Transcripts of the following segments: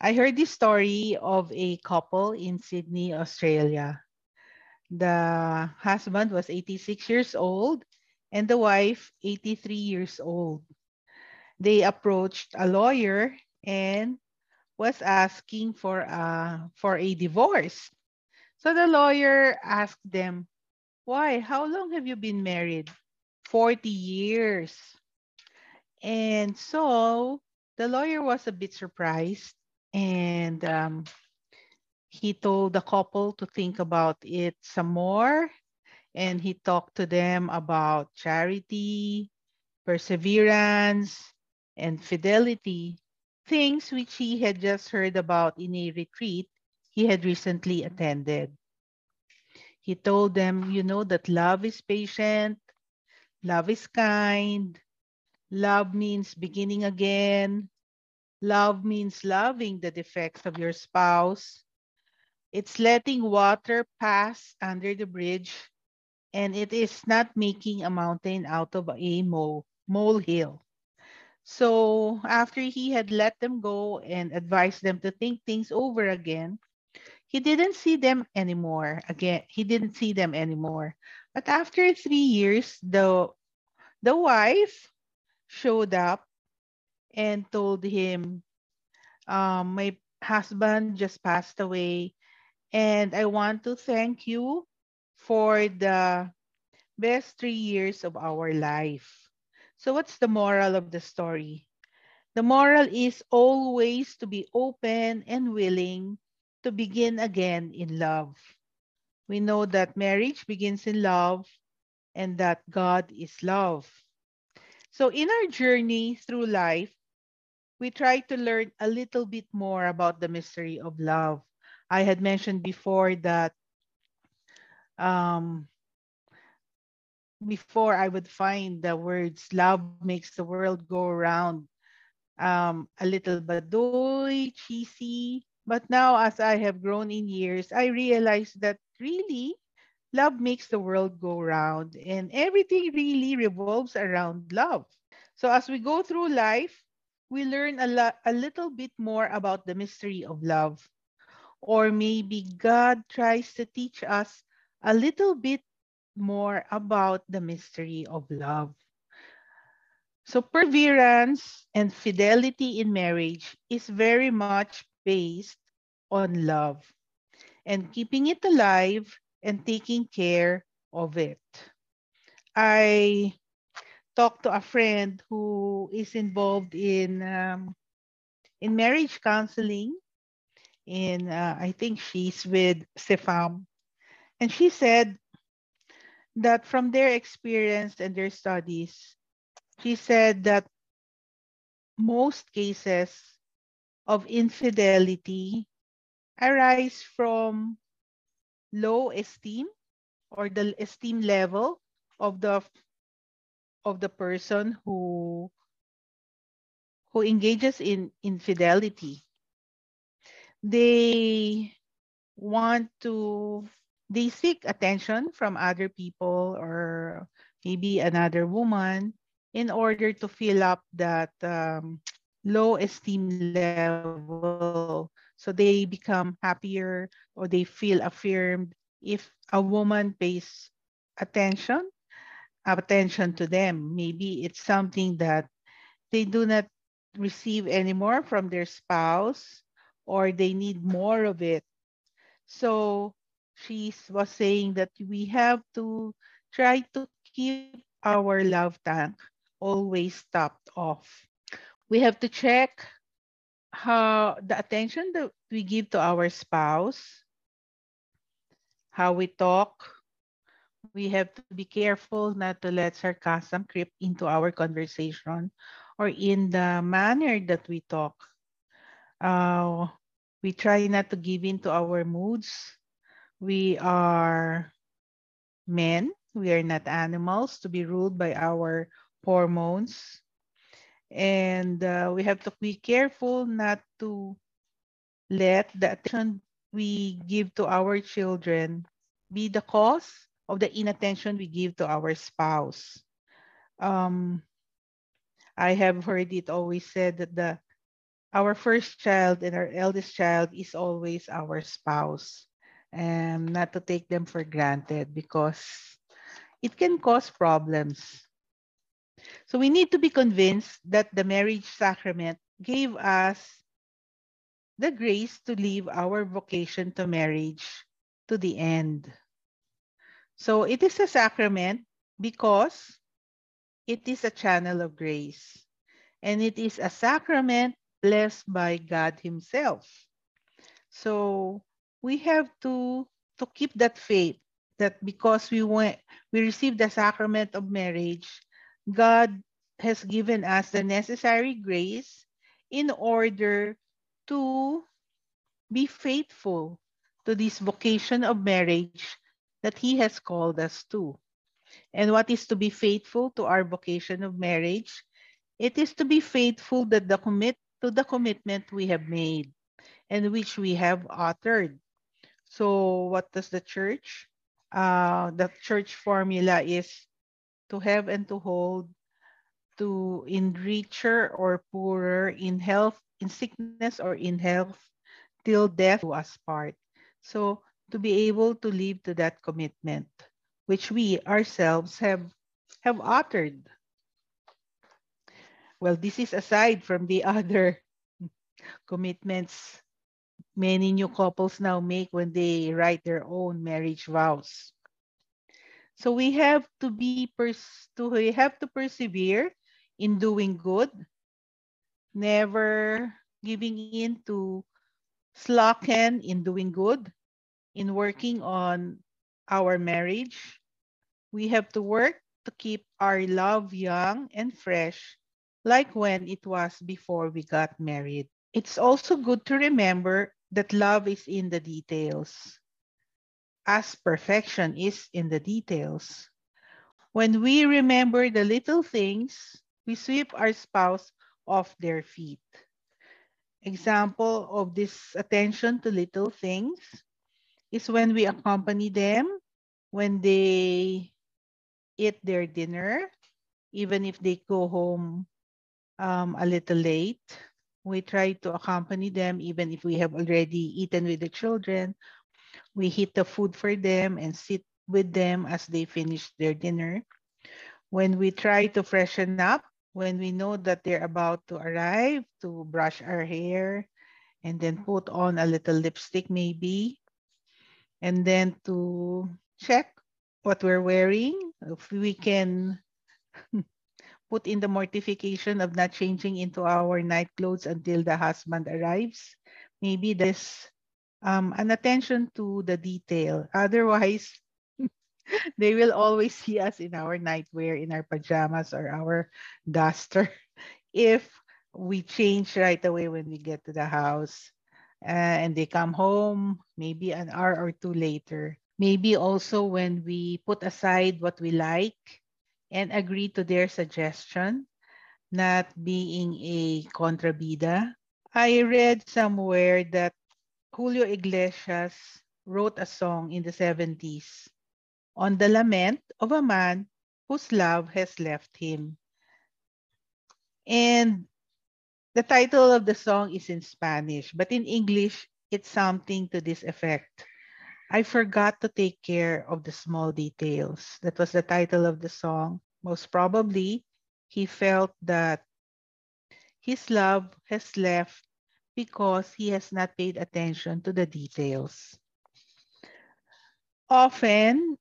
I heard this story of a couple in Sydney, Australia. The husband was 86 years old and the wife 83 years old. They approached a lawyer and was asking for a, for a divorce. So the lawyer asked them, why? How long have you been married? 40 years. And so the lawyer was a bit surprised and um, he told the couple to think about it some more. And he talked to them about charity perseverance and fidelity. Things which he had just heard about in a retreat he had recently attended. He told them you know that love is patient love is kind love means beginning again Love means loving the defects of your spouse. It's letting water pass under the bridge, and it is not making a mountain out of a mole, molehill. So after he had let them go and advised them to think things over again, he didn't see them anymore. Again, he didn't see them anymore. But after three years, the the wife showed up and told him, um, My husband just passed away, and I want to thank you for the best three years of our life. So, what's the moral of the story? The moral is always to be open and willing to begin again in love. We know that marriage begins in love and that God is love. So, in our journey through life, we try to learn a little bit more about the mystery of love. I had mentioned before that um, before I would find the words love makes the world go around um, a little badoy, cheesy. But now, as I have grown in years, I realize that really love makes the world go round and everything really revolves around love. So as we go through life, we learn a, a little bit more about the mystery of love. Or maybe God tries to teach us a little bit more about the mystery of love. So, perseverance and fidelity in marriage is very much based on love and keeping it alive and taking care of it. I talked to a friend who is involved in um, in marriage counseling. In uh, I think she's with CEFAM, and she said that from their experience and their studies, she said that most cases of infidelity arise from low esteem or the esteem level of the of the person who who engages in infidelity they want to they seek attention from other people or maybe another woman in order to fill up that um, low esteem level. So they become happier or they feel affirmed if a woman pays attention attention to them. Maybe it's something that they do not receive anymore from their spouse or they need more of it. So she was saying that we have to try to keep our love tank always topped off. We have to check how the attention that we give to our spouse, how we talk, we have to be careful not to let sarcasm creep into our conversation or in the manner that we talk. Uh, we try not to give in to our moods. We are men. We are not animals to be ruled by our hormones. And uh, we have to be careful not to let the attention we give to our children be the cause of the inattention we give to our spouse. Um, I have heard it always said that the our first child and our eldest child is always our spouse. And not to take them for granted because it can cause problems. So we need to be convinced that the marriage sacrament gave us the grace to leave our vocation to marriage to the end. So it is a sacrament because it is a channel of grace. And it is a sacrament blessed by God Himself. So we have to, to keep that faith that because we went, we received the sacrament of marriage, God has given us the necessary grace in order to be faithful to this vocation of marriage that He has called us to. And what is to be faithful to our vocation of marriage? It is to be faithful that the commit to the commitment we have made and which we have uttered. So what does the church? Uh, the church formula is to have and to hold, to in richer or poorer, in health, in sickness or in health, till death do us part. So to be able to live to that commitment, which we ourselves have have uttered. Well, this is aside from the other commitments many new couples now make when they write their own marriage vows. So we have to be pers- to we have to persevere in doing good, never giving in to slacken in doing good, in working on our marriage. We have to work to keep our love young and fresh, like when it was before we got married. It's also good to remember that love is in the details, as perfection is in the details. When we remember the little things, we sweep our spouse off their feet. Example of this attention to little things is when we accompany them when they eat their dinner, even if they go home um, a little late. We try to accompany them even if we have already eaten with the children. We heat the food for them and sit with them as they finish their dinner. When we try to freshen up, when we know that they're about to arrive, to brush our hair and then put on a little lipstick maybe, and then to check what we're wearing, if we can put in the mortification of not changing into our night clothes until the husband arrives. Maybe this um, an attention to the detail. Otherwise, they will always see us in our nightwear, in our pajamas or our duster. If we change right away when we get to the house, uh, and they come home maybe an hour or two later. Maybe also when we put aside what we like and agree to their suggestion, not being a contrabida. I read somewhere that Julio Iglesias wrote a song in the 70s on the lament of a man whose love has left him. And the title of the song is in Spanish, but in English, it's something to this effect. I forgot to take care of the small details. That was the title of the song. Most probably, he felt that his love has left because he has not paid attention to the details. Often,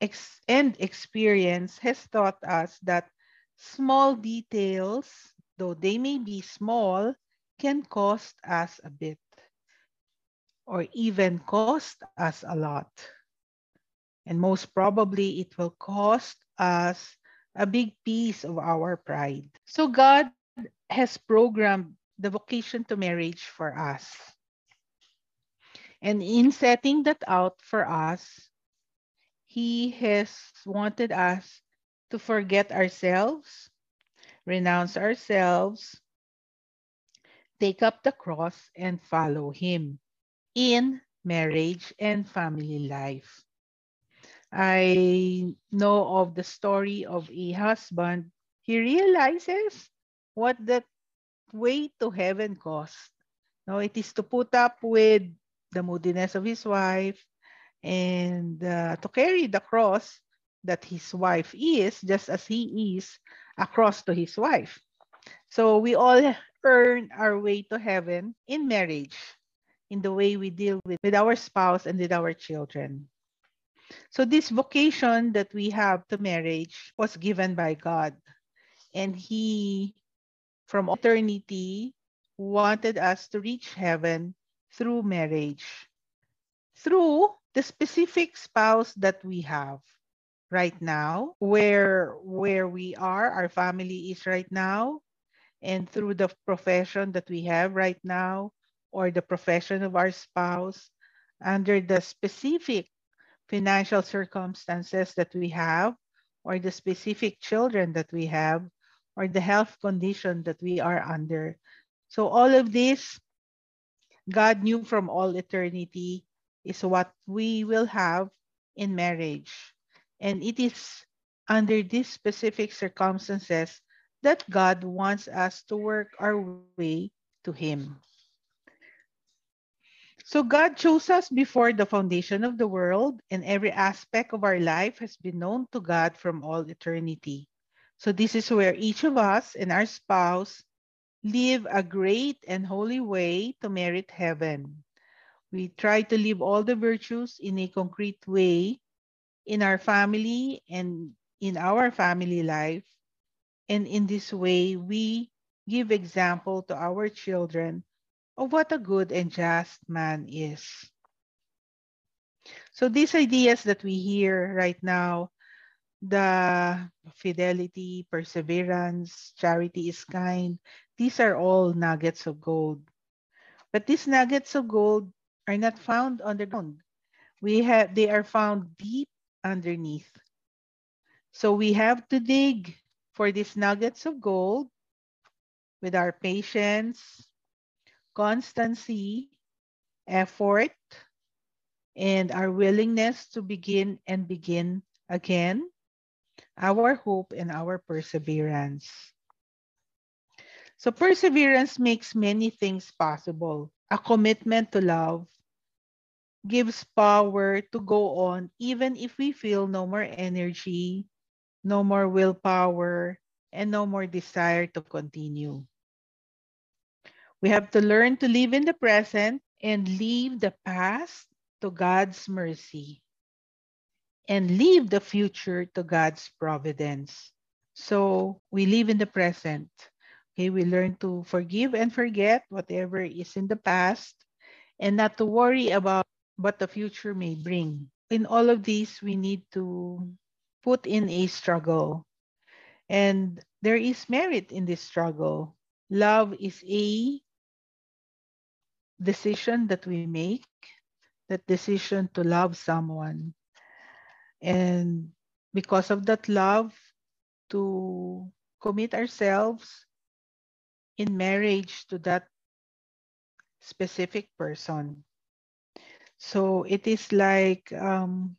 ex- and experience has taught us that small details though they may be small, can cost us a bit or even cost us a lot. And most probably it will cost us a big piece of our pride. So God has programmed the vocation to marriage for us. And in setting that out for us, He has wanted us to forget ourselves renounce ourselves, take up the cross, and follow Him in marriage and family life. I know of the story of a husband. He realizes what that way to heaven cost? No, it is to put up with the moodiness of his wife and uh, to carry the cross that his wife is, just as he is a cross to his wife. So we all earn our way to heaven in marriage, in the way we deal with, with our spouse and with our children. So this vocation that we have to marriage was given by God. And he, from eternity, wanted us to reach heaven through marriage, through the specific spouse that we have right now, where where we are, our family is right now, and through the profession that we have right now, or the profession of our spouse, under the specific financial circumstances that we have, or the specific children that we have, or the health condition that we are under. So all of this, God knew from all eternity is what we will have in marriage. And it is under these specific circumstances that God wants us to work our way to Him. So God chose us before the foundation of the world, and every aspect of our life has been known to God from all eternity. So this is where each of us and our spouse live a great and holy way to merit heaven. We try to live all the virtues in a concrete way in our family and in our family life. And in this way, we give example to our children of what a good and just man is. So these ideas that we hear right now, the fidelity, perseverance, charity is kind, these are all nuggets of gold. But these nuggets of gold are not found on the ground. We have they are found deep underneath. So we have to dig for these nuggets of gold with our patience, constancy, effort, and our willingness to begin and begin again, our hope and our perseverance. So perseverance makes many things possible. A commitment to love gives power to go on even if we feel no more energy, no more willpower, and no more desire to continue. We have to learn to live in the present and leave the past to God's mercy and leave the future to God's providence. So we live in the present. Okay, we learn to forgive and forget whatever is in the past and not to worry about what the future may bring. In all of these, we need to put in a struggle. And there is merit in this struggle. Love is a decision that we make, that decision to love someone. And because of that love, to commit ourselves in marriage to that specific person. So it is like um,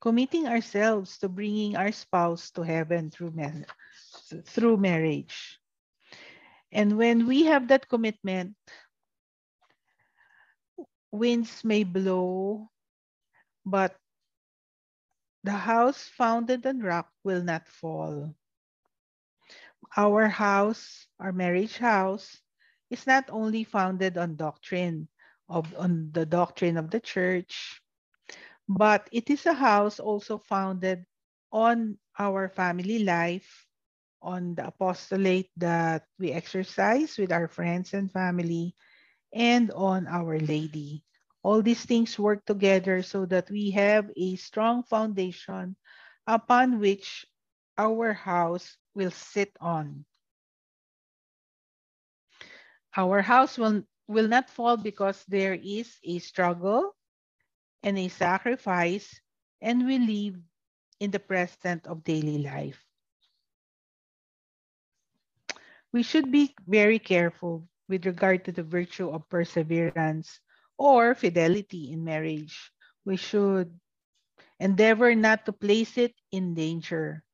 committing ourselves to bringing our spouse to heaven through, ma- through marriage. And when we have that commitment, winds may blow, but the house founded on rock will not fall. Our house, our marriage house, is not only founded on doctrine of on the doctrine of the church, but it is a house also founded on our family life, on the apostolate that we exercise with our friends and family, and on Our Lady. All these things work together so that we have a strong foundation upon which our house will sit on. Our house will, will not fall because there is a struggle and a sacrifice, and we live in the present of daily life. We should be very careful with regard to the virtue of perseverance or fidelity in marriage. We should endeavor not to place it in danger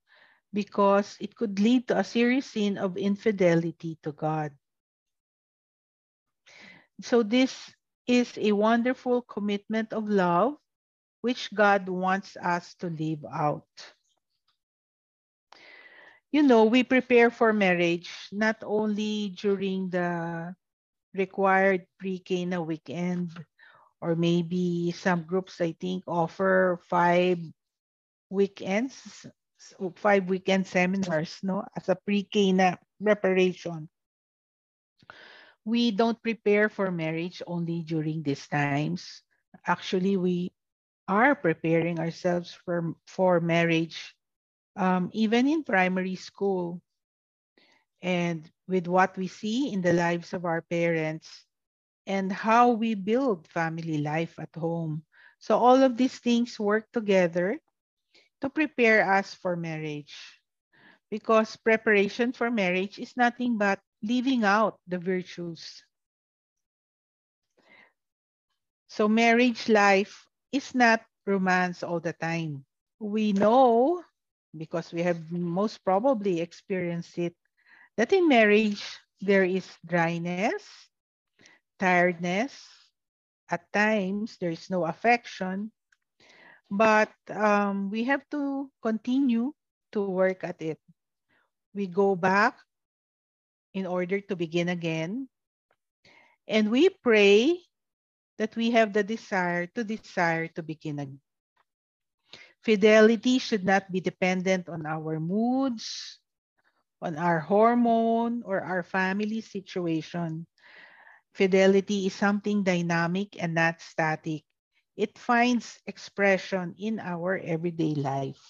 because it could lead to a serious sin of infidelity to God. So this is a wonderful commitment of love which God wants us to live out. You know, we prepare for marriage not only during the required pre-Cana weekend, or maybe some groups I think offer five weekends, five weekend seminars, no, as a pre-Cana preparation. We don't prepare for marriage only during these times. Actually, we are preparing ourselves for, for marriage um, even in primary school. And with what we see in the lives of our parents and how we build family life at home. So all of these things work together to prepare us for marriage. Because preparation for marriage is nothing but living out the virtues. So marriage life is not romance all the time. We know, because we have most probably experienced it, that in marriage there is dryness, tiredness. At times, there is no affection, but um, we have to continue to work at it. We go back in order to begin again. And we pray that we have the desire to desire to begin again. Fidelity should not be dependent on our moods, on our hormone, or our family situation. Fidelity is something dynamic and not static. It finds expression in our everyday life.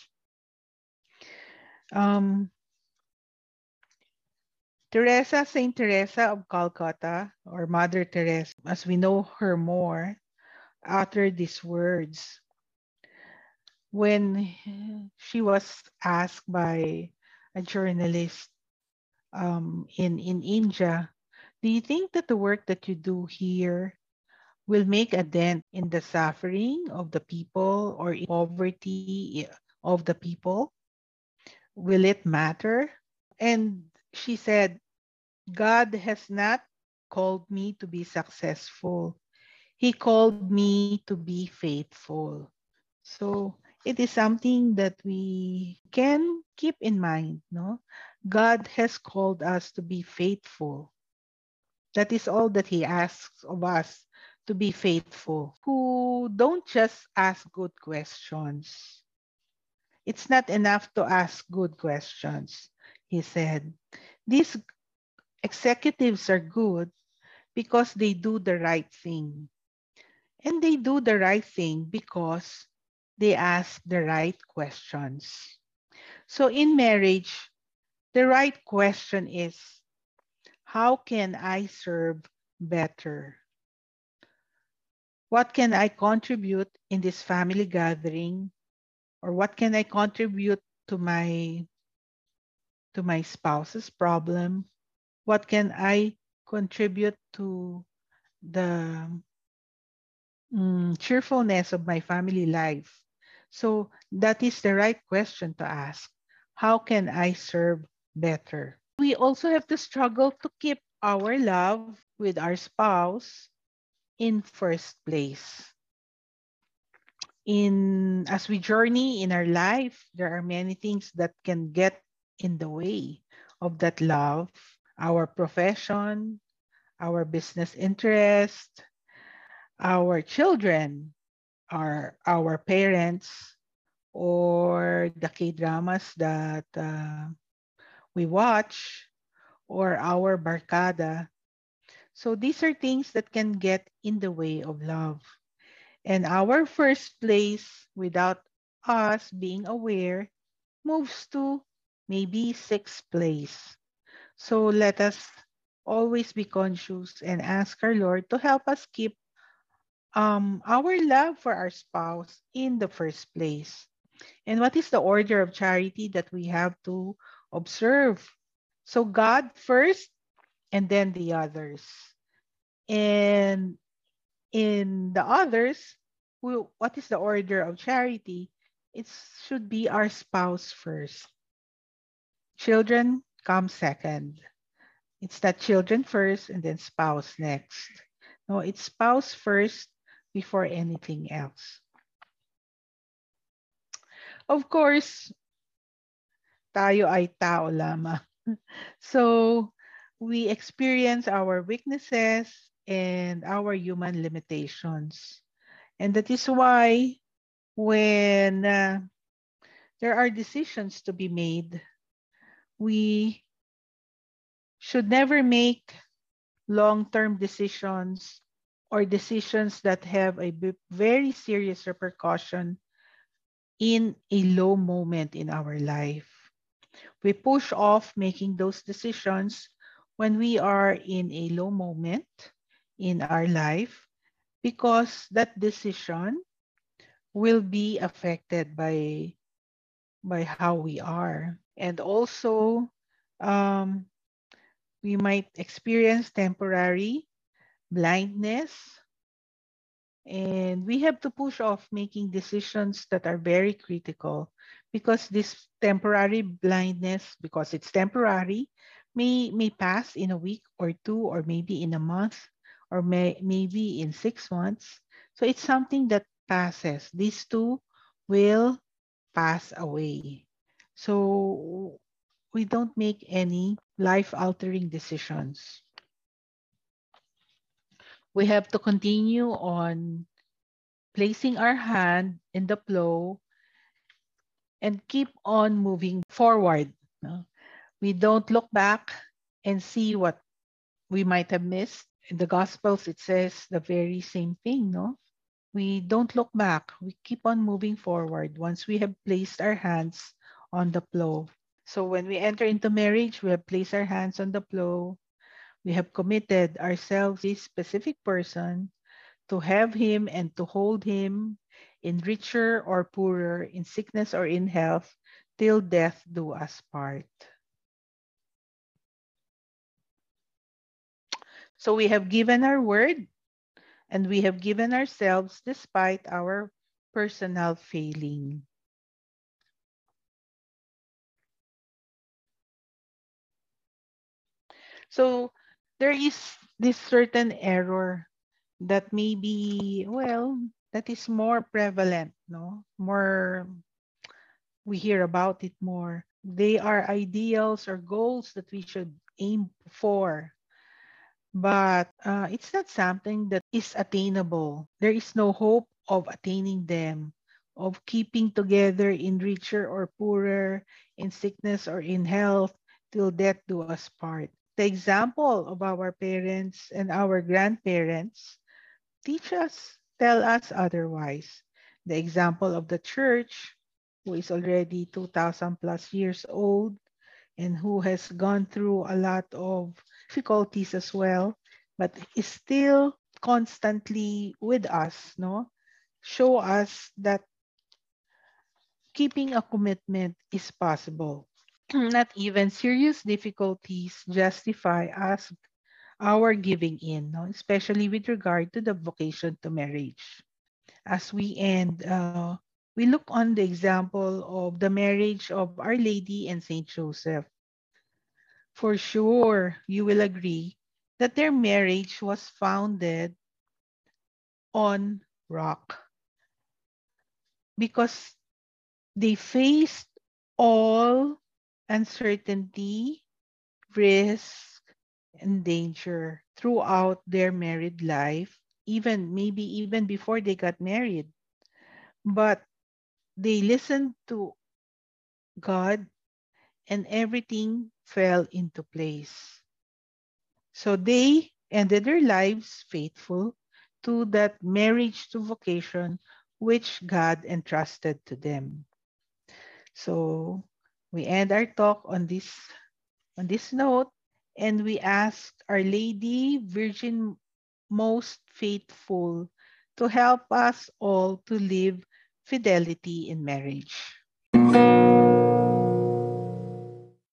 Um, Teresa, Saint Teresa of Calcutta, or Mother Teresa, as we know her more, uttered these words. When she was asked by a journalist um, in, in India do you think that the work that you do here will make a dent in the suffering of the people or in poverty of the people? Will it matter? And she said, God has not called me to be successful. He called me to be faithful. So it is something that we can keep in mind, no? God has called us to be faithful. That is all that He asks of us to be faithful, who don't just ask good questions. It's not enough to ask good questions, he said. These executives are good because they do the right thing. And they do the right thing because they ask the right questions. So in marriage, the right question is how can I serve better? What can I contribute in this family gathering? Or what can I contribute to my to my spouse's problem? What can I contribute to the mm, cheerfulness of my family life? So that is the right question to ask. How can I serve better? we also have to struggle to keep our love with our spouse in first place. In as we journey in our life, there are many things that can get in the way of that love, our profession, our business interest, our children, our our parents, or the K dramas that uh, we watch or our barkada. So these are things that can get in the way of love. And our first place, without us being aware, moves to maybe sixth place. So let us always be conscious and ask our Lord to help us keep um, our love for our spouse in the first place. And what is the order of charity that we have to observe. So God first and then the others. And in the others, we, what is the order of charity? It should be our spouse first. Children come second. It's that children first and then spouse next. No, it's spouse first before anything else. Of course, tayo ay tao lamang. So, we experience our weaknesses and our human limitations. And that is why when uh, there are decisions to be made, we should never make long-term decisions or decisions that have a very serious repercussion in a low moment in our life. We push off making those decisions when we are in a low moment in our life because that decision will be affected by by how we are and also um, we might experience temporary blindness. And we have to push off making decisions that are very critical because this temporary blindness because it's temporary may may pass in a week or two or maybe in a month or may, maybe in six months. So it's something that passes. These two will pass away so we don't make any life altering decisions we have to continue on placing our hand in the plow and keep on moving forward. We don't look back and see what we might have missed. In the Gospels, it says the very same thing, no? We don't look back. We keep on moving forward once we have placed our hands on the plow. So when we enter into marriage, we have placed our hands on the plow we have committed ourselves this specific person to have him and to hold him in richer or poorer, in sickness or in health, till death do us part. So we have given our word and we have given ourselves despite our personal failing. So there is this certain error that may be, well, that is more prevalent, no? More, we hear about it more. They are ideals or goals that we should aim for. But uh, it's not something that is attainable. There is no hope of attaining them, of keeping together in richer or poorer, in sickness or in health, till death do us part the example of our parents and our grandparents teach us, tell us otherwise. The example of the church, who is already 2,000 plus years old and who has gone through a lot of difficulties as well, but is still constantly with us, no? Show us that keeping a commitment is possible. not even serious difficulties justify us our giving in, no? especially with regard to the vocation to marriage. As we end, uh, we look on the example of the marriage of Our Lady and Saint Joseph. For sure, you will agree that their marriage was founded on rock because they faced all uncertainty, risk, and danger throughout their married life, even maybe even before they got married. But they listened to God and everything fell into place. So they ended their lives faithful to that marriage to vocation which God entrusted to them. So we end our talk on this on this note and we ask Our Lady Virgin most faithful to help us all to live fidelity in marriage.